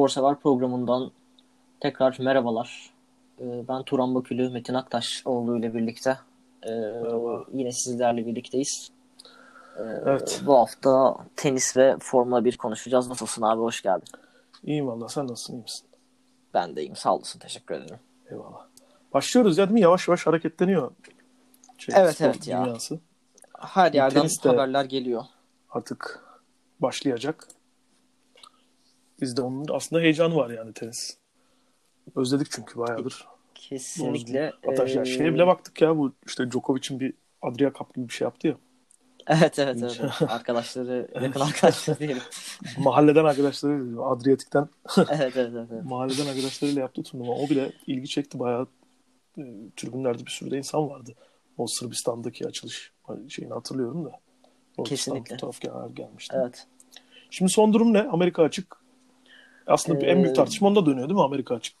Spor Sever programından tekrar merhabalar. Ee, Ben Turan Bakülü, Metin Aktaş oğlu ile birlikte ee, yine sizlerle birlikteyiz. Ee, Evet. Bu hafta tenis ve Formula 1 konuşacağız. Nasılsın abi? Hoş geldin. İyiyim valla. Sen nasılsın? iyi misin? Ben de iyiyim. Sağ olasın. Teşekkür ederim. Eyvallah. Başlıyoruz ya değil mi? Yavaş yavaş hareketleniyor. Şey, Evet, evet ya. Dünyası. Her yerden Tenis haberler geliyor. Artık başlayacak. Bizde onun aslında heyecanı var yani tenis. Özledik çünkü bayağıdır. Kesinlikle. Hatta ya ee, şeye bile baktık ya bu işte Djokovic'in bir Adria Cup gibi bir şey yaptı ya. Evet evet evet. evet. Arkadaşları, yakın arkadaşları diyelim. Mahalleden arkadaşları, Adriyatik'ten Evet evet evet. mahalleden arkadaşlarıyla yaptığı turnuva. O bile ilgi çekti bayağı. E, tribünlerde bir sürü de insan vardı. O Sırbistan'daki açılış şeyini hatırlıyorum da. Kesinlikle. Fotoğraf gel- gelmişti. Evet. Şimdi son durum ne? Amerika açık. Aslında en Ee, büyük tartışma onda dönüyor değil mi? Amerika açık.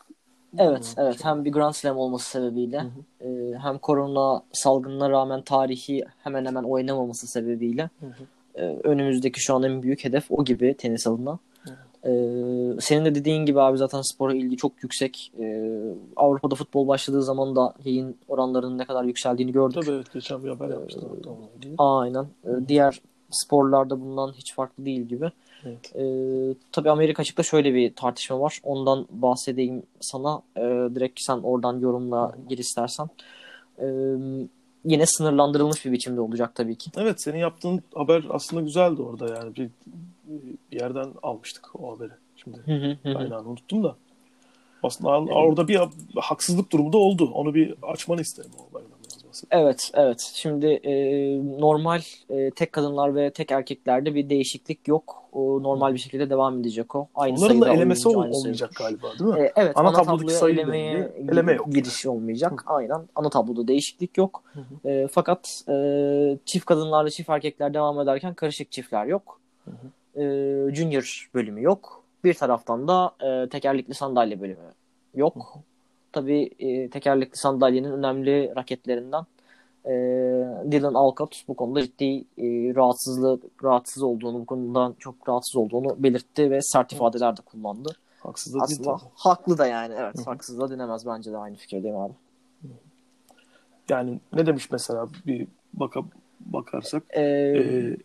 Evet, evet. Hem bir Grand Slam olması sebebiyle, e, hem korona salgınına rağmen tarihi hemen hemen oynamaması sebebiyle e, önümüzdeki şu an en büyük hedef o gibi tenis adına. E, senin de dediğin gibi abi zaten spora ilgi çok yüksek. E, Avrupa'da futbol başladığı zaman da yayın oranlarının ne kadar yükseldiğini gördük. Tabii evet geçen bir haber yapmıştım. ilgili. Aynen. E, diğer sporlarda bundan hiç farklı değil gibi. Evet. Ee, tabii Amerika açıkta şöyle bir tartışma var. Ondan bahsedeyim sana. Ee, direkt sen oradan yorumla gir istersen. Ee, yine sınırlandırılmış bir biçimde olacak tabii ki. Evet senin yaptığın haber aslında güzeldi orada yani. Bir, bir yerden almıştık o haberi. Şimdi kaynağını unuttum da. Aslında orada bir haksızlık durumu da oldu. Onu bir açmanı isterim o haberden bahset. Evet, evet. Şimdi e, normal e, tek kadınlar ve tek erkeklerde bir değişiklik yok. O normal bir şekilde devam edecek o. Aynı Onların da sayıda elemesi ol- aynı sayıda olmayacak tur. galiba değil mi? E, evet, Ana ana, tablodaki sayı elemeye eleme yok. giriş olmayacak. Aynen. Ana tabloda değişiklik yok. E, fakat e, çift kadınlarla çift erkekler devam ederken karışık çiftler yok. E, junior bölümü yok. Bir taraftan da e, tekerlekli sandalye bölümü yok. Tabii e, tekerlekli sandalyenin önemli raketlerinden e, Dylan Alcott bu konuda ciddi e, rahatsızlık rahatsız olduğunu bu konudan çok rahatsız olduğunu belirtti ve sert ifadeler de kullandı. Haksız da değil Aslında tabii. haklı da yani evet haksız da denemez bence de aynı fikirdeyim abi. Yani ne demiş mesela bir baka, bakarsak. Ee, Ee,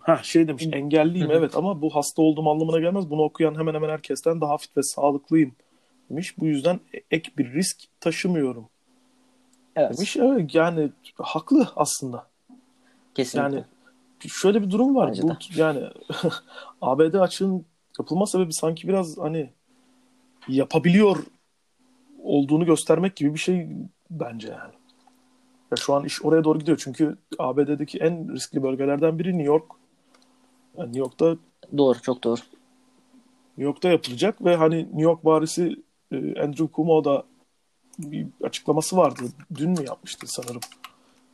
ha şey demiş engelliyim evet ama bu hasta olduğum anlamına gelmez. Bunu okuyan hemen hemen herkesten daha fit ve sağlıklıyım demiş. Bu yüzden ek bir risk taşımıyorum evet demiş. Evet yani haklı aslında. kesinlikle. Yani şöyle bir durum var. Bence Bu de. yani ABD açığın yapılma sebebi sanki biraz hani yapabiliyor olduğunu göstermek gibi bir şey bence yani. Ya şu an iş oraya doğru gidiyor çünkü ABD'deki en riskli bölgelerden biri New York. Yani New York'ta Doğru çok doğru. New York'ta yapılacak ve hani New York varisi e, Andrew Cuomo da bir açıklaması vardı. Dün mü yapmıştı sanırım.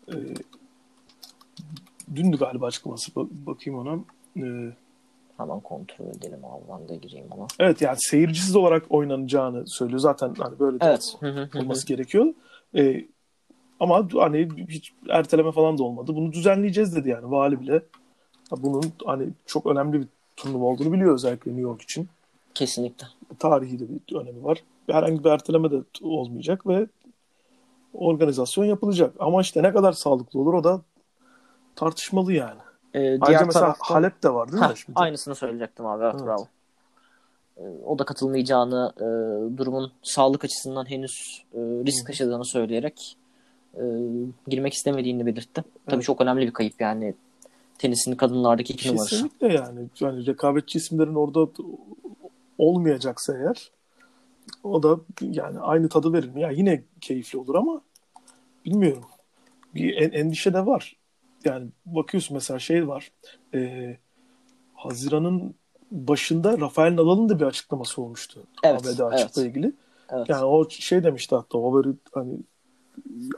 E, dündü galiba açıklaması. Ba- bakayım ona. E, Hemen kontrol edelim abi ben de gireyim ona. evet yani seyircisiz olarak oynanacağını söylüyor. Zaten hani böyle Evet. Olması gerekiyor. E, ama hani hiç erteleme falan da olmadı. Bunu düzenleyeceğiz dedi yani vali bile. Bunun hani çok önemli bir turnuva olduğunu biliyor özellikle New York için. Kesinlikle. tarihi de bir önemi var. Herhangi bir erteleme de olmayacak ve organizasyon yapılacak. Ama işte ne kadar sağlıklı olur o da tartışmalı yani. Ee, Ayrıca diğer mesela taraftan... Halep de var değil mi? Heh, şimdi? aynısını söyleyecektim abi. Evet, Evet. bravo. Ee, O da katılmayacağını, e, durumun sağlık açısından henüz e, risk taşıdığını söyleyerek e, girmek istemediğini belirtti. Tabii Evet. çok önemli bir kayıp yani tenisin kadınlardaki iki numarası. Kesinlikle yani. Yani rekabetçi isimlerin orada olmayacaksa eğer o da yani aynı tadı verir mi? Ya yine keyifli olur ama bilmiyorum. Bir en- endişe de var. Yani bakıyorsun mesela şey var. E, Haziran'ın başında Rafael Nadal'ın da bir açıklaması olmuştu. Evet, ABD açıkla evet. ilgili. Evet. Yani o şey demişti hatta o haberi hani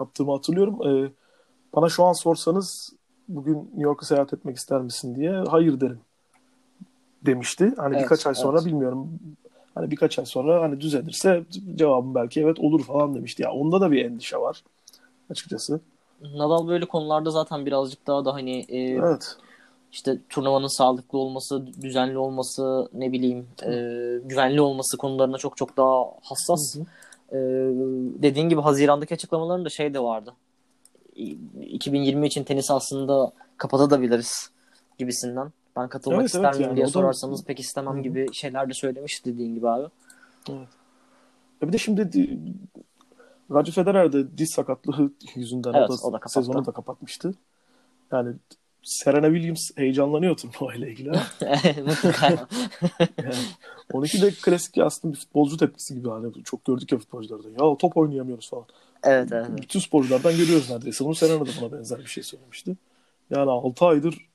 yaptığımı hatırlıyorum. Ee, bana şu an sorsanız bugün New York'a seyahat etmek ister misin diye hayır derim demişti. Hani Evet, birkaç ay sonra evet. bilmiyorum. Hani birkaç ay sonra hani düzelirse cevabım belki evet olur falan demişti. Ya onda da bir endişe var açıkçası. Nadal böyle konularda zaten birazcık daha da hani e, Evet. işte turnuvanın sağlıklı olması, düzenli olması, ne bileyim e, güvenli olması konularına çok çok daha hassas. Hı hı. E, dediğin gibi Haziran'daki açıklamalarında şey de vardı. 2020 için tenis aslında kapatabiliriz gibisinden. Ben katılmak Evet, ister evet miyim yani diye da- sorarsanız pek istemem Hı gibi şeyler de söylemişti dediğin gibi abi. Evet. Ya bir de şimdi di- Roger Federer de diz sakatlığı yüzünden Evet, o, da o da kapattı. sezonu da kapatmıştı. Yani Serena Williams heyecanlanıyor turnuvayla ilgili. ha. Mutlaka. Yani 12 de klasik aslında bir futbolcu tepkisi gibi hani çok gördük ya futbolcularda. Ya top oynayamıyoruz falan. evet evet. Bütün sporculardan görüyoruz neredeyse. Bunu Serena da buna benzer bir şey söylemişti. Yani 6 aydır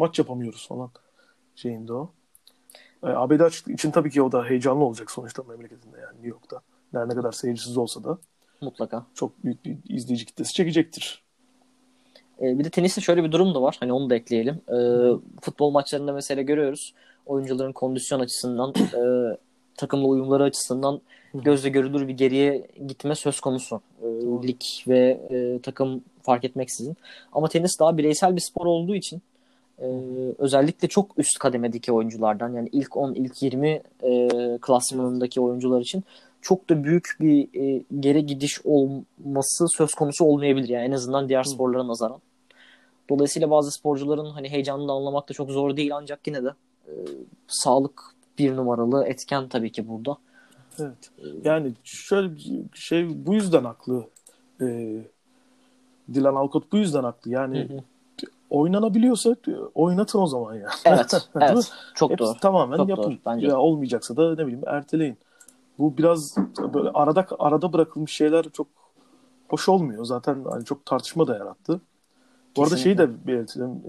maç yapamıyoruz falan şeyinde o. E, ABD açıklık için tabii ki o da heyecanlı olacak sonuçta memleketinde yani New York'ta. Her ne kadar seyircisiz olsa da Mutlaka. çok büyük bir izleyici kitlesi çekecektir. Ee, bir de teniste şöyle bir durum da var. Hani onu da ekleyelim. Ee, futbol maçlarında mesela görüyoruz. Oyuncuların kondisyon açısından, e, takımla uyumları açısından gözle görülür bir geriye gitme söz konusu. Ee, lig ve e, takım fark etmeksizin. Ama tenis daha bireysel bir spor olduğu için e, özellikle çok üst kademedeki oyunculardan yani ilk 10, ilk 20 e, klasmanındaki oyuncular için çok da büyük bir e, geri gidiş olması söz konusu olmayabilir yani en azından diğer sporlara nazaran. Dolayısıyla bazı sporcuların hani heyecanını anlamak da çok zor değil ancak yine de e, sağlık bir numaralı etken tabii ki burada. Evet. Yani şöyle bir şey bu yüzden haklı. Ee, Dilan Alcott bu yüzden haklı. Yani Hı hı. Oynanabiliyorsa oynatın o zaman ya. Evet, evet. Çok Hepsi doğru. tamamen Çok yapın. doğru, bence ya olmayacaksa da ne bileyim erteleyin. Bu biraz böyle arada arada bırakılmış şeyler çok hoş olmuyor. Zaten hani çok tartışma da yarattı. Bu arada şeyi de belirtelim.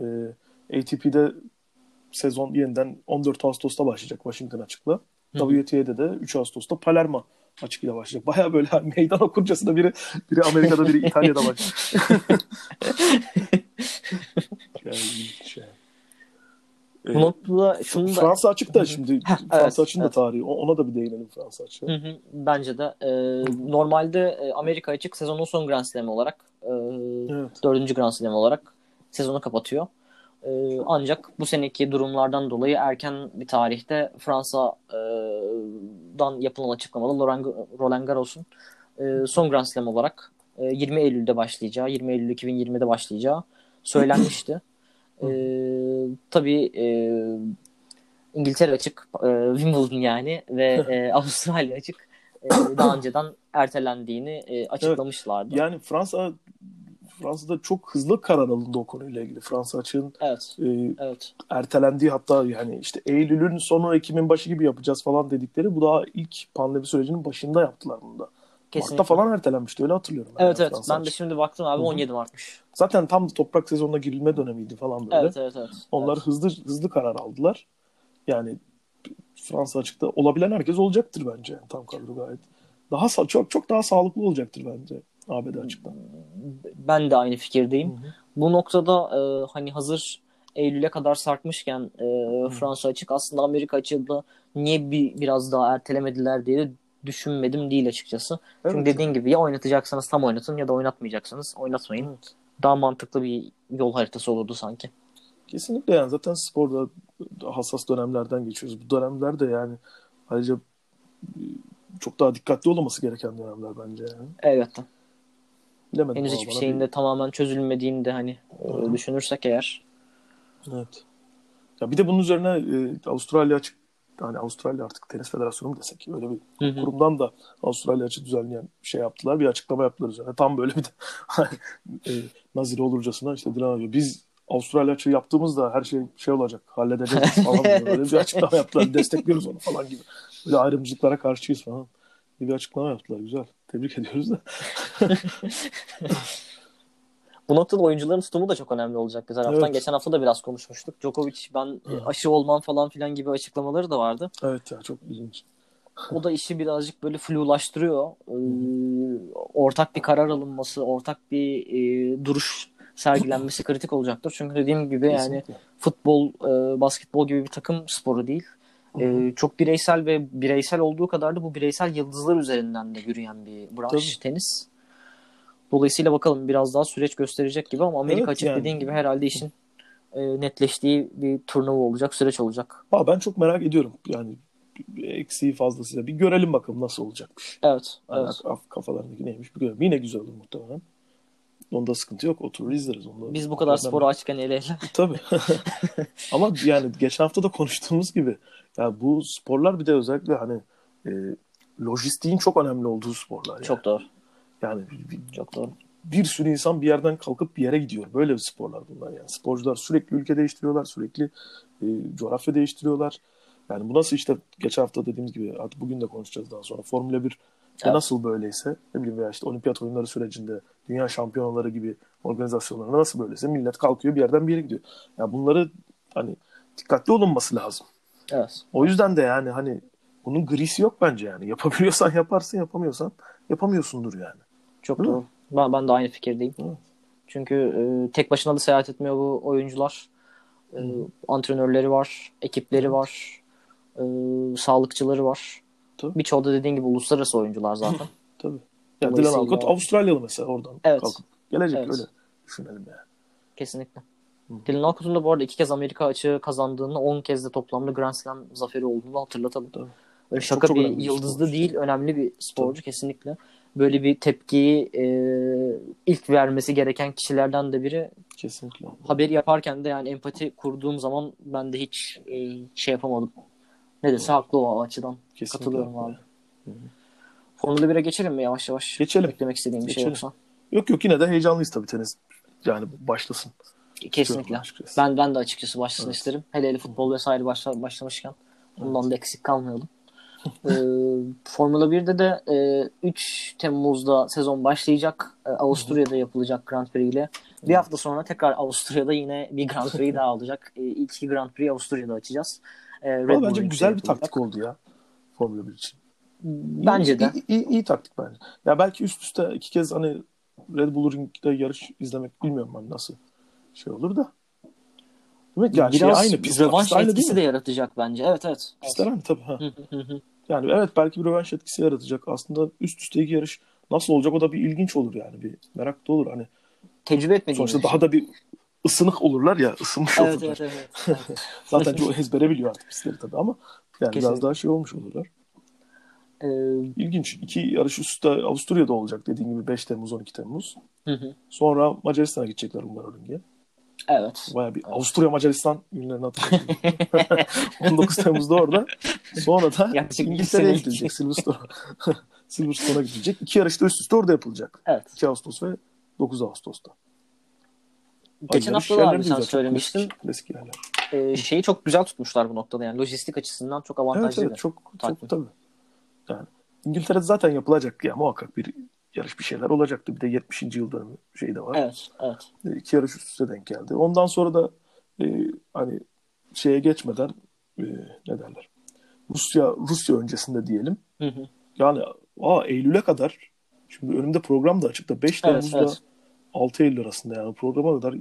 E, ATP'de sezon yeniden 14 Ağustos'ta başlayacak Washington açıkla. WTA'de de 3 Ağustos'ta Palermo açıkıyla başlayacak. Baya böyle hani meydan okurcasına biri biri Amerika'da biri İtalya'da başlayacak. yani şey. E, Bu noktada şunu da Fransa açık da şimdi Heh, Fransa evet, açığın da evet. tarihi. Ona da bir değinelim Fransa açığı. Hı hı, bence de e, normalde Amerika açık sezonun son Grand Slam'i olarak e, Evet. dördüncü Grand Slam olarak sezonu kapatıyor. E, ancak bu seneki durumlardan dolayı erken bir tarihte Fransa'dan yapılan açıklamada Roland, Roland Garros'un e, son Grand Slam olarak e, 20 Eylül'de başlayacağı, 20 Eylül 2020'de başlayacağı söylenmişti. e, tabii e, İngiltere açık, e, Wimbledon yani ve e, Avustralya açık e, daha önceden ertelendiğini e, açıklamışlardı. Yani Fransa Fransa'da çok hızlı karar alındı o konuyla ilgili. Fransa açığın Evet, e, evet. ertelendiği hatta yani işte Eylül'ün sonu Ekim'in başı gibi yapacağız falan dedikleri bu daha ilk pandemi sürecinin başında yaptılar bunu da. Kesinlikle. Mart'ta falan ertelenmişti öyle hatırlıyorum. ben Evet yani evet. Fransa Ben de şimdi baktım abi Hı hı. 17 Mart'mış. Zaten tam toprak sezonuna girilme dönemiydi falan böyle. Evet evet evet. Onlar Evet. hızlı hızlı karar aldılar. Yani Fransa açıkta olabilen herkes olacaktır bence yani tam kadro gayet. Daha çok çok daha sağlıklı olacaktır bence ABD açıkta. Ben de aynı fikirdeyim. Hı hı. Bu noktada e, hani hazır Eylül'e kadar sarkmışken e, Fransa açık aslında Amerika açığı da niye bir biraz daha ertelemediler diye de düşünmedim değil açıkçası. Evet. Çünkü dediğin gibi ya oynatacaksanız tam oynatın ya da oynatmayacaksanız oynatmayın. Evet. Daha mantıklı bir yol haritası olurdu sanki. Kesinlikle yani zaten sporda hassas dönemlerden geçiyoruz. Bu dönemler de yani ayrıca e, çok daha dikkatli olması gereken dönemler bence yani. Elbette. Bilemedim Henüz hiçbir şeyin bir- de tamamen çözülmediğini de hani Hı. düşünürsek eğer. Evet. Ya bir de bunun üzerine e, Avustralya açık hani Avustralya artık tenis federasyonu mu desek öyle bir Hı hı. kurumdan da Avustralya açık düzenleyen şey yaptılar. Bir açıklama yaptılar üzerine. Tam böyle bir de e, nazire olurcasına işte Dilan abi biz Avustralya açığı yaptığımızda her şey şey olacak halledeceğiz falan böyle bir açıklama yaptılar. Destekliyoruz onu falan gibi. Böyle ayrımcılıklara karşıyız falan. gibi bir açıklama yaptılar. Güzel. Tebrik ediyoruz da. Bu noktada oyuncuların tutumu da çok önemli olacak bir taraftan. Evet. Geçen hafta da biraz konuşmuştuk. Djokovic ben e, Hı. aşı olmam falan filan gibi açıklamaları da vardı. Evet ya çok ilginç. O da işi birazcık böyle flulaştırıyor. Ee, ortak bir karar alınması, ortak bir e, duruş sergilenmesi kritik olacaktır. Çünkü dediğim gibi yani Kesinlikle. futbol, e, basketbol gibi bir takım sporu değil. E, çok bireysel ve bireysel olduğu kadar da bu bireysel yıldızlar üzerinden de yürüyen bir branş Tabii. tenis. Dolayısıyla bakalım biraz daha süreç gösterecek gibi ama Amerika Evet, açık yani. dediğin gibi herhalde işin e, netleştiği bir turnuva olacak, süreç olacak. Ha, ben çok merak ediyorum. Yani eksiği fazlasıyla bir görelim bakalım nasıl olacakmış. Evet. Yani evet. kafalarındaki neymiş bir görelim. Yine güzel olur muhtemelen. Onda sıkıntı yok. Oturur izleriz. Onda Biz bu kadar sporu açken ele ele. Tabii. Ama yani geçen hafta da konuştuğumuz gibi yani bu sporlar bir de özellikle hani e, lojistiğin çok önemli olduğu sporlar. Yani. Çok doğru. Yani Çok doğru. bir sürü insan bir yerden kalkıp bir yere gidiyor. Böyle bir sporlar bunlar yani. Sporcular sürekli ülke değiştiriyorlar. Sürekli e, coğrafya değiştiriyorlar. Yani bu nasıl işte geçen hafta dediğimiz gibi artık bugün de konuşacağız daha sonra. Formula 1 evet. nasıl böyleyse ne bileyim veya işte olimpiyat oyunları sürecinde dünya şampiyonaları gibi organizasyonlarına nasıl böyleyse millet kalkıyor bir yerden bir yere gidiyor. Ya yani bunları hani dikkatli olunması lazım. Evet. O yüzden de yani hani bunun grisi yok bence yani. Yapabiliyorsan yaparsın, yapamıyorsan yapamıyorsundur yani. Çok Değil doğru. Ben, ben de aynı fikirdeyim. Evet. Çünkü e, tek başına da seyahat etmiyor bu oyuncular. E, antrenörleri var, ekipleri var, e, sağlıkçıları var. Birçoğu da dediğin gibi uluslararası oyuncular zaten. Tabii. Ya Dylan Alcott Avustralyalı mesela oradan evet. kalkıp gelecek evet. öyle düşünelim yani. Kesinlikle. Hı. Dylan Alcott'un da bu arada iki kez Amerika açığı kazandığını, 10 kez de toplamda Grand Slam zaferi olduğunu hatırlatalım. Tabii. Öyle şaka çok, çok bir yıldızlı bir değil, önemli bir sporcu Tabii. kesinlikle. Böyle bir tepkiyi e, ilk vermesi gereken kişilerden de biri. Kesinlikle. Haberi yaparken de yani empati kurduğum zaman ben de hiç e, şey yapamadım. Ne dese haklı o açıdan. Kesinlikle. Katılıyorum abi. Hı-hı. Formula 1'e geçelim mi yavaş yavaş? Geçelim. Beklemek istediğim bir şey geçelim. şey yoksa. Yok yok yine de heyecanlıyız tabii tenis. Yani başlasın. Kesinlikle. Ben ben de açıkçası başlasın evet. isterim. Hele hele futbol vesaire başla, başlamışken. Evet. da eksik kalmayalım. Ee, Formula 1'de de e, 3 Temmuz'da sezon başlayacak. E, Avusturya'da yapılacak Grand Prix ile. Bir hafta sonra tekrar Avusturya'da yine bir Grand Prix daha olacak. E, ilk iki Grand Prix Avusturya'da açacağız. E, Red bence güzel bir taktik oldu ya Formula 1 için. Bence iyi, de. İyi, iyi, iyi taktik bence. Ya belki üst üste iki kez hani Red Bull Ring'de yarış izlemek bilmiyorum ben nasıl şey olur da. Demek yani Biraz şey aynı pist, rövanş pist etkisi de yaratacak bence. Evet evet. Pistler aynı tabii. Ha. Yani evet belki bir rövanş etkisi yaratacak. Aslında üst üste iki yarış nasıl olacak o da bir ilginç olur yani. Bir merak da olur. Hani tecrübe etmediğim Sonuçta şey. daha da bir ısınık olurlar ya. ısınmış evet, olurlar. Evet, evet, evet. Zaten çok ezbere biliyor artık pistleri tabii ama yani Kesinlikle. biraz daha şey olmuş olurlar. Ee, İlginç. İki yarış üstte Avusturya'da olacak dediğim gibi 5 Temmuz 12 Temmuz. Hı hı. Sonra Macaristan'a gidecekler Hungaroring'e. Evet. Baya bir evet. Avusturya Macaristan günlerini hatırlıyorum. 19 Temmuz'da orada. Sonra da İngiltere'ye gidilecek. Silverstone. Silverstone'a gidilecek. İki yarışta üst üste orada yapılacak. Evet. 2 Ağustos ve 9 Ağustos'ta. Geçen hafta da abi sen söylemiştin. Klasik, yerler. Ee, şeyi çok güzel tutmuşlar bu noktada yani lojistik açısından çok avantajlı. Evet, evet çok, çok tabii. Yani İngiltere'de zaten yapılacak ya muhakkak bir yarış bir şeyler olacaktı. Bir de 70. yıl dönümü şey de var. Evet, evet. E, iki yarış üst üste denk geldi. Ondan sonra da e, hani şeye geçmeden e, ne derler? Rusya Rusya öncesinde diyelim. Hı hı. Yani aa Eylül'e kadar şimdi önümde program da açıkta 5 Temmuz'da evet, evet. 6 Eylül arasında yani programa kadar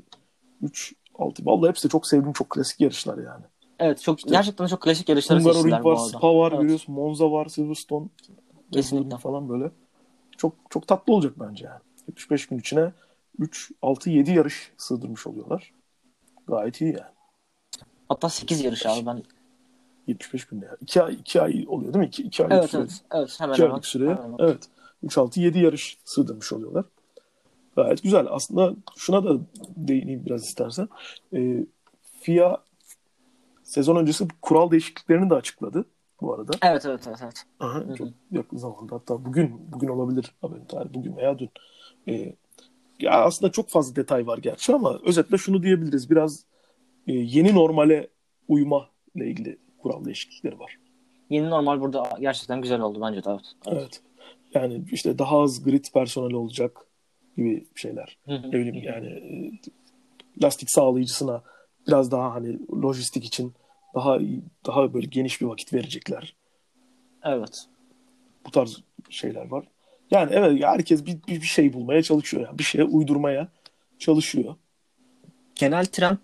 3 6 vallahi hepsi de çok sevdiğim çok klasik yarışlar yani. Evet çok işte, gerçekten çok klasik yarışlar seçtiler bu arada. Spa var evet. görüyorsun. Monza var, Silverstone Kesinlikle. falan böyle. Çok çok tatlı olacak bence yani. 75 gün içine 3, 6, 7 yarış sığdırmış oluyorlar. Gayet iyi yani. Hatta 8 yarış abi ben 75 günde ya. 2 ay, 2 ay oluyor değil mi? 2, 2 aylık evet, süre. Evet, evet. Hemen 2 aylık süreye. Hemen. Evet. 3, 6, 7 yarış sığdırmış oluyorlar. Gayet güzel. Aslında şuna da değineyim biraz istersen. E, FIA sezon öncesi kural değişikliklerini de açıkladı bu arada. Evet evet evet. evet. Aha, çok yakın zamanda hatta bugün bugün olabilir haberin tarihi bugün veya dün. Ee, ya aslında çok fazla detay var gerçi ama özetle şunu diyebiliriz biraz e, yeni normale uyma ile ilgili kural değişiklikleri var. Yeni normal burada gerçekten güzel oldu bence de evet. Evet. Yani işte daha az grid personeli olacak gibi şeyler. ne bileyim yani e, lastik sağlayıcısına biraz daha hani lojistik için daha daha böyle geniş bir vakit verecekler. Evet. Bu tarz şeyler var. Yani evet herkes bir, bir, bir şey bulmaya çalışıyor. Yani. Bir şeye uydurmaya çalışıyor. Genel trend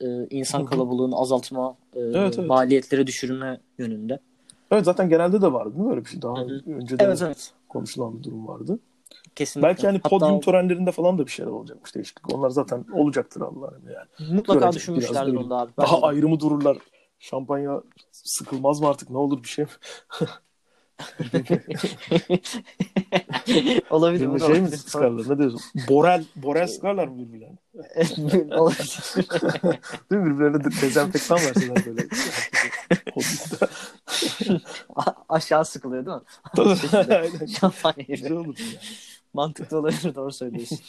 e, insan kalabalığını azaltma, e, evet, evet. maliyetleri düşürme yönünde. Evet zaten genelde de vardı değil mi öyle bir şey? Daha Hı-hı. önce de evet, evet. konuşulan bir durum vardı. Kesinlikle. Belki hani Hatta podyum törenlerinde falan da bir şeyler olacakmış değişiklik. Onlar zaten olacaktır Allah'ım yani. mutlaka görecek, düşünmüşlerdir onu abi. Daha de. ayrı mı dururlar? Şampanya sıkılmaz mı artık? Ne olur bir şey mi? olabilir. da şey mi sıkarlar? Ne diyorsun? Borel, borel sıkarlar mı birbirlerine? olabilir. Değil mi? Birbirlerine de- dezenfektan verseler böyle. Aşağı sıkılıyor değil mi? Tabii. Şampanya Güzel gibi. olur. Yani. Mantıklı olabilir. Doğru söylüyorsun.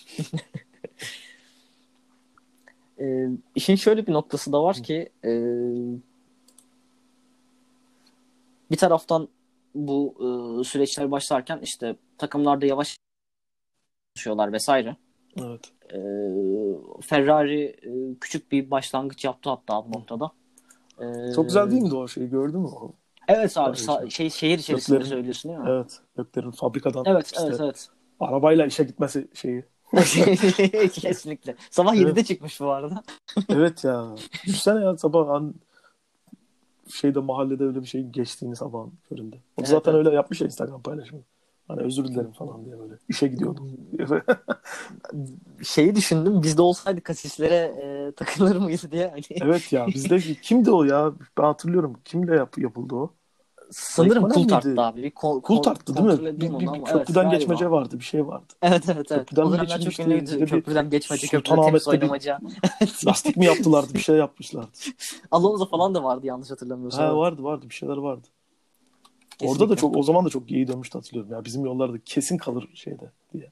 Ee, işin şöyle bir noktası da var ki e, bir taraftan bu e, süreçler başlarken işte takımlarda yavaş çalışıyorlar vesaire. Evet. Ee, Ferrari e, küçük bir başlangıç yaptı hatta bu noktada. Ee, Çok güzel değil mi o şeyi gördün mü? Evet abi sa- canım. şey şehir içerisinde Göklerin- söylüyorsun değil mi? Evet. Göklerin fabrikadan Evet işte evet evet. arabayla işe gitmesi şeyi. Kesinlikle. Sabah Evet. 7'de çıkmış bu arada. Evet ya. Düşünsene ya sabah an şeyde mahallede öyle bir şeyin geçtiğini sabahın köründe. O Evet, zaten evet. öyle yapmış ya Instagram paylaşımı. Hani özür dilerim falan diye böyle. İşe gidiyordum. Şeyi düşündüm bizde olsaydı kasislere e, takılır mıyız diye. Hani, evet ya bizde kimdi o ya? Ben hatırlıyorum. Kimle yap, yapıldı o? Sanırım Ayıp Kultart'tı mıydı? abi. Bir ko- Kultart'tı değil kontrol mi? Bir, bir, bir köprüden evet, geçmece galiba. vardı. Bir şey vardı. Evet evet evet. Köprüden o dönemler çok ünlüydü. Köprüden geçmece, köprüde Sultanahmet'te tenis oynamaca. Lastik mi yaptılardı? Bir şey yapmışlardı. Alonso falan da vardı yanlış hatırlamıyorsam. Ha vardı vardı. Bir şeyler vardı. Orada Kesinlikle. da çok o zaman da çok iyi dönmüştü hatırlıyorum. Ya bizim yollarda kesin kalır şeyde diye.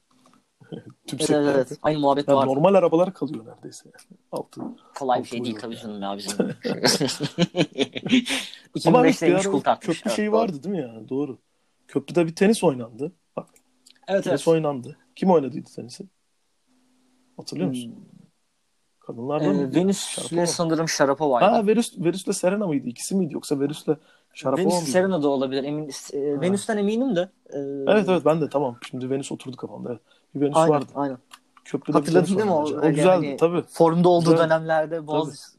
Tüm Evet, evet. Aynı muhabbet Ya vardı. normal arabalar kalıyor neredeyse. Yani. Altı. Kolay bir şey değil tabii yani. canım ya bizim. Ama evet, bir 2005'teymiş ara Kultart'mış. köprü şeyi vardı değil mi yani? Doğru. Köprüde bir tenis oynandı. Bak Evet tenis evet. oynandı. Kim oynadıydı tenisi? Hatırlıyor musun? Kadınlardan Ee? Venüs'le sanırım Şarapova'ydı. Ha Venüs, Venüs'le Serena mıydı? İkisi miydi? Yoksa Venüs'le Sharapova Venüs mıydı? Serena da olabilir. Emin, e, Venüs'ten eminim de. e, Evet evet ben de tamam. Şimdi Venüs oturdu kafamda. Evet. Venüs Aynen, vardı. aynen. Köprüde Hatırladın değil mi o. O güzeldi hani- tabii. Formda olduğu Güzel. dönemlerde Boğaz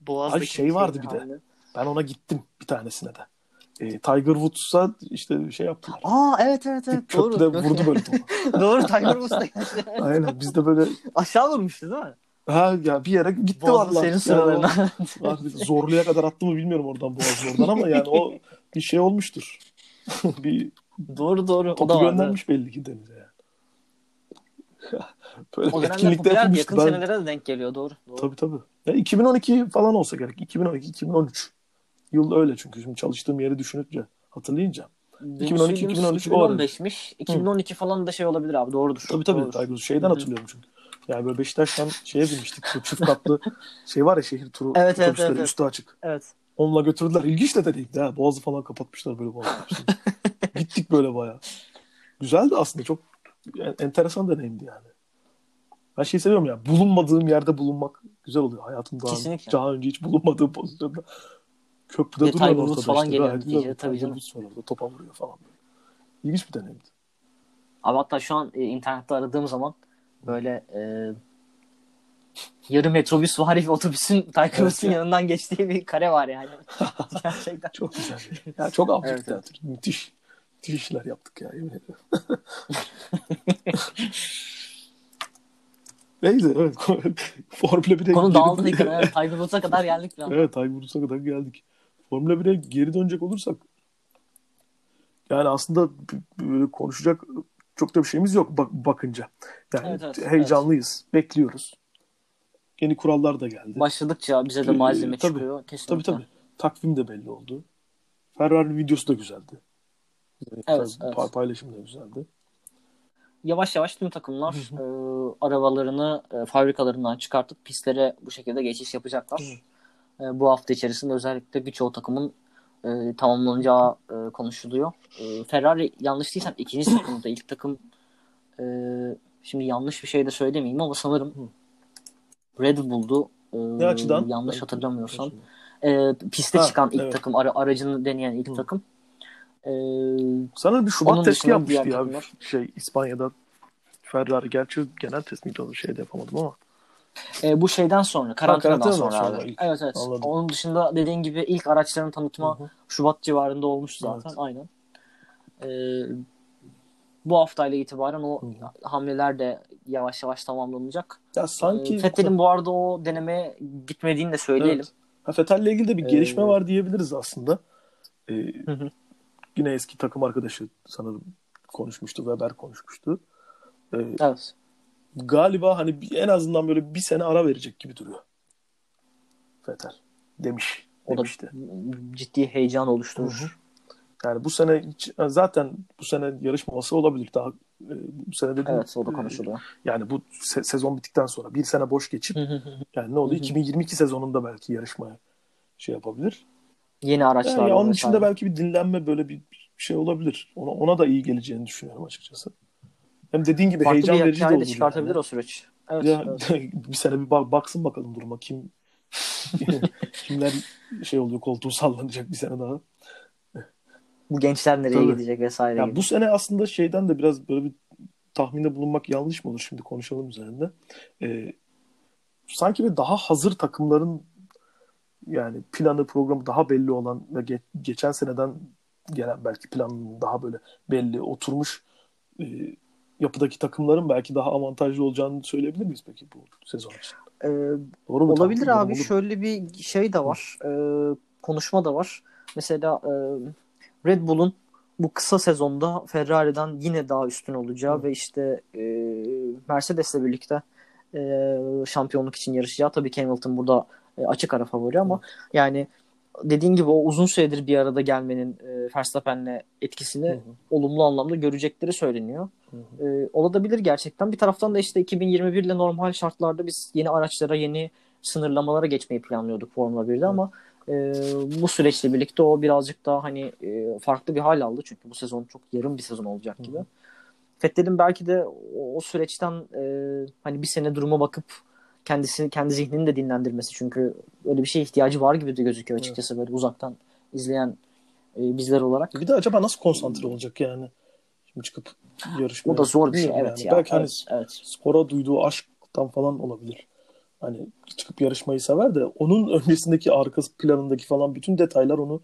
Boğaz'daki Abi şey vardı bir de. halinde. Ben ona gittim bir tanesine de. Ee, Tiger Woods'a işte şey yaptılar. Aa evet evet evet doğru. Köprüde vurdu böyle doğru Tiger Woods da geldi. Aynen biz de böyle Aşağı vurmuştu değil mi? ha ya bir yere gitti Boğaz'ın vallahi. senin Yani sıralarına. o- zorluya kadar attı mı bilmiyorum oradan Boğaz oradan ama yani o bir şey olmuştur. bir doğru doğru. O topu da vardı. göndermiş belli ki denize yani. Böyle O popüler yapılmıştı. yakın Ben, senelere de denk geliyor doğru. doğru. Tabii tabii. Ya 2012 falan olsa gerek. 2012-2013. Yıl öyle çünkü şimdi çalıştığım yeri düşününce, hatırlayınca. 2012, 2013 o arada. 2015'miş. 2012 falan da şey olabilir abi doğrudur. Tabii tabii. Doğrudur. Woods. Şeyden Hı hı. hatırlıyorum çünkü. Yani böyle Beşiktaş'tan şeye binmiştik. Bu çift katlı şey var ya şehir turu Evet, evet, evet, evet. üstü açık. Evet. Onunla götürdüler. İlginç de değildi ha. Boğazı falan kapatmışlar böyle boğazı. Gittik böyle baya. Güzeldi aslında. Çok enteresan deneyimdi yani. Ben şey seviyorum ya. Bulunmadığım yerde bulunmak güzel oluyor. Hayatımda daha, Kesinlikle. daha önce hiç bulunmadığım pozisyonda. Köprüde duruyor ortada falan işte. geliyor güzel. tabii Tiger canım. Var orada. Topa vuruyor falan. İlginç bir deneyimdi. Abi hatta şu an e, internette aradığım zaman böyle e, yarı metrobüs var bir otobüsün Woods'un ya. yanından geçtiği bir kare var yani. Gerçekten. Çok güzel. ya çok absürt Evet, evet. tiyatro. Müthiş. Müthiş işler yaptık ya. Yemin ediyorum. Neyse evet. Formula 1'e Konu dağıldı yıkana. Evet, Tiger Woods'a kadar geldik anda. Evet Tiger Woods'a kadar geldik. Formula 1'e geri dönecek olursak yani aslında konuşacak çok da bir şeyimiz yok bak- bakınca. Yani Evet, evet, heyecanlıyız. Bekliyoruz. Yeni kurallar da geldi. Başladıkça bize de Ee, malzeme tabii. çıkıyor. Kesinlikle. Tabii tabii. Takvim de belli oldu. Ferrari videosu da güzeldi. Evet, evet. pa- Paylaşım da güzeldi. Yavaş yavaş tüm takımlar e, arabalarını e, fabrikalarından çıkartıp pistlere bu şekilde geçiş yapacaklar. E, bu hafta içerisinde özellikle birçok takımın e, tamamlanacağı e, konuşuluyor. E, Ferrari yanlış değilsem ikinci takımda ilk takım e, şimdi yanlış bir şey de söylemeyeyim ama sanırım Red Bull'du. E, Ne açıdan? Yanlış hatırlamıyorsam. E, piste Ha, çıkan ilk evet. takım, ara, aracını deneyen ilk Hı. takım. E, Sanırım bir Şubat testi yapmıştı ya. takımlar. Şey İspanya'da Ferrari. Gerçi genel test miydi onu şeyde yapamadım ama. E, bu şeyden sonra, karantinadan karantinadan sonra, sonra abi. Evet evet. Anladım. Onun dışında dediğin gibi ilk araçların tanıtma Hı hı. Şubat civarında olmuş zaten. Evet. Aynen. E, bu haftayla itibaren o Hı. hamleler de yavaş yavaş tamamlanacak. Ya sanki e, Fettel'in bu arada o deneme gitmediğini de söyleyelim. Evet. Ha, Fettel'le ilgili de bir gelişme ee, var diyebiliriz aslında. Ee, hı. Yine eski takım arkadaşı sanırım konuşmuştu. Weber konuşmuştu. Ee, evet. Galiba hani en azından böyle bir sene ara verecek gibi duruyor. Fetel demiş. O demişti. da ciddi heyecan oluşturur. Yani bu sene zaten bu sene yarışmaması olabilir. Daha e, bu sene dedim. Evet o da konuşuluyor. Yani bu se- sezon bittikten sonra bir sene boş geçip yani ne oldu? 2022 sezonunda belki yarışmaya şey yapabilir. Yeni araçlar. Yani onun içinde belki bir dinlenme böyle bir şey olabilir. Ona, ona da iyi geleceğini düşünüyorum açıkçası. Hem dediğin gibi Farklı heyecan verici de olur. çıkartabilir yani. o süreç. Evet, ya, evet. bir sene bir bak, baksın bakalım duruma. Kim kimler şey oluyor koltuğu sallanacak bir sene daha. Bu gençler nereye Tabii. gidecek vesaire. Ya bu sene aslında şeyden de biraz böyle bir tahminde bulunmak yanlış mı olur? Şimdi konuşalım üzerinde. Ee, sanki bir daha hazır takımların yani planı programı daha belli olan ve ge- geçen seneden gelen belki planın daha böyle belli oturmuş e, yapıdaki takımların belki daha avantajlı olacağını söyleyebilir miyiz peki bu sezon için? Ee, Doğru mu? Olabilir Tam, abi. Olur. Şöyle bir şey de var. E, konuşma da var. Mesela e, Red Bull'un bu kısa sezonda Ferrari'den yine daha üstün olacağı Hı. ve işte e, Mercedes'le birlikte e, şampiyonluk için yarışacağı. Tabii Hamilton burada e, açık ara favori ama Hı. yani dediğin gibi o uzun süredir bir arada gelmenin e, Verstappen'le etkisini hı hı. olumlu anlamda görecekleri söyleniyor. Hı hı. E, olabilir gerçekten. Bir taraftan da işte 2021 ile normal şartlarda biz yeni araçlara, yeni sınırlamalara geçmeyi planlıyorduk Formula 1'de hı. ama e, bu süreçle birlikte o birazcık daha hani e, farklı bir hal aldı. Çünkü bu sezon çok yarım bir sezon olacak gibi. Hı hı. Fettel'in belki de o, o süreçten e, hani bir sene duruma bakıp kendisi kendi zihnini de dinlendirmesi çünkü öyle bir şeye ihtiyacı var gibi de gözüküyor açıkçası evet. böyle uzaktan izleyen e, bizler olarak. Bir de acaba nasıl konsantre olacak yani? Şimdi çıkıp yarışmaya. O da zor bir şey evet yani. ya. Belki evet, hani evet. spora duyduğu aşktan falan olabilir. Hani çıkıp yarışmayı sever de onun öncesindeki arka planındaki falan bütün detaylar onu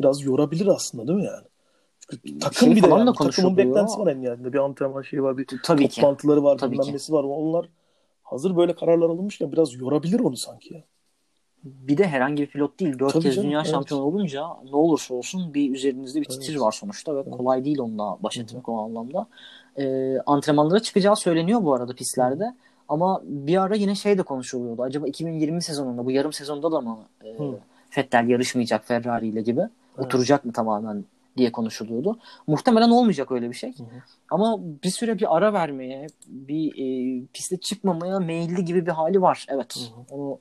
biraz yorabilir aslında değil mi yani? Çünkü takım şey bir de yani, takımın beklentisi var en yani. Bir antrenman şeyi var, bir Tabii toplantıları ki. var, Tabii bilmem nesi var. Onlar hazır böyle kararlar alınmışken biraz yorabilir onu sanki ya. Bir de herhangi bir pilot değil. Dört Tabii kez canım, dünya evet. şampiyonu olunca ne olursa olsun bir üzerinizde bir titir evet. var sonuçta ve evet. kolay değil onunla baş etmek o anlamda. Ee, antrenmanlara çıkacağı söyleniyor bu arada pistlerde. Hı. Ama bir ara yine şey de konuşuluyordu. Acaba 2020 sezonunda bu yarım sezonda da mı e, Vettel yarışmayacak Ferrari ile gibi? Evet. Oturacak mı tamamen diye konuşuluyordu. Muhtemelen olmayacak öyle bir şey. Hı hı. Ama bir süre bir ara vermeye, bir e, piste çıkmamaya meyilli gibi bir hali var. Evet. Hı hı. Onu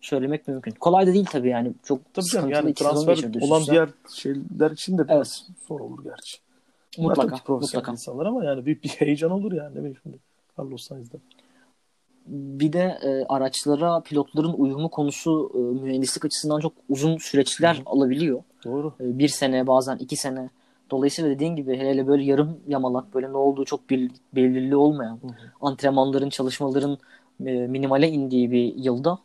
söylemek mümkün. Kolay da değil tabii yani. Çok tabii canım, yani transfer olan diğer şeyler için de biraz evet. zor olur gerçi. Mutlaka. Mutlaka. insanlar ama yani bir, bir heyecan olur yani. Ne bileyim şimdi. Carlos Sainz'da bir de e, araçlara pilotların uyumu konusu e, mühendislik açısından çok uzun süreçler Hı. alabiliyor. Doğru. E, bir sene bazen iki sene. Dolayısıyla dediğin gibi hele hele böyle yarım yamalak böyle ne olduğu çok bil, belirli olmayan Hı. antrenmanların çalışmaların e, minimale indiği bir yılda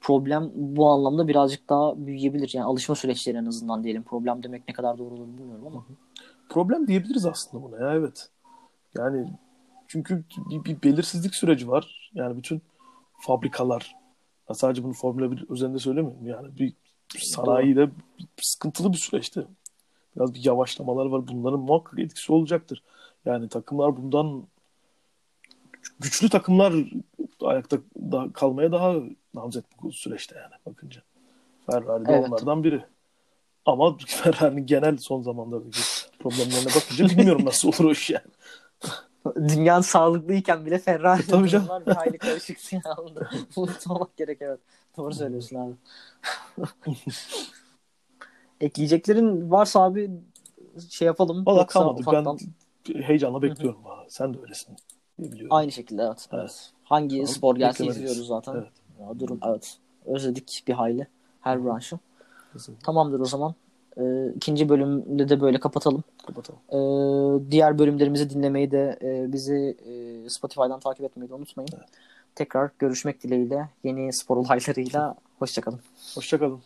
problem bu anlamda birazcık daha büyüyebilir. Yani alışma süreçleri en azından diyelim. Problem demek ne kadar doğru olur bilmiyorum ama. Problem diyebiliriz aslında buna ya evet. Yani çünkü bir, bir belirsizlik süreci var. Yani bütün fabrikalar sadece bunu Formula 1 üzerinde söylemiyorum. Yani bir sanayide bir sıkıntılı bir süreçti. Biraz bir yavaşlamalar var. Bunların muhakkak etkisi olacaktır. Yani takımlar bundan güçlü takımlar ayakta da kalmaya daha namzet bu süreçte yani bakınca. Ferrari de evet. onlardan biri. Ama Ferrari'nin genel son zamanlardaki problemlerine bakınca bilmiyorum nasıl olur o iş yani. Dünyanın sağlıklıyken bile Ferrari Tabii canım. var bir hayli karışıksın ya. Unutmamak gerek evet. Doğru söylüyorsun abi. Ekleyeceklerin varsa abi şey yapalım. Valla kalmadı. Ufaktan... Ben heyecanla bekliyorum. Hı-hı. Sen de öylesin. Biliyorum. Aynı şekilde evet. evet. Hangi tamam. spor gelse izliyoruz zaten. Evet. Ya, durum evet. Özledik bir hayli her branşı. Tamamdır o zaman. E, ikinci bölümde de böyle kapatalım. Kapatalım. E, diğer bölümlerimizi dinlemeyi de e, bizi e, Spotify'dan takip etmeyi de unutmayın. Evet. Tekrar görüşmek dileğiyle yeni spor olaylarıyla. Hoşçakalın. Hoşçakalın.